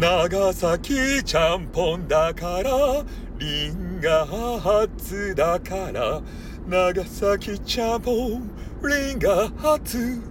長崎ちゃんぽんだからリンガ初だから。長崎ちゃんぽんリンガ初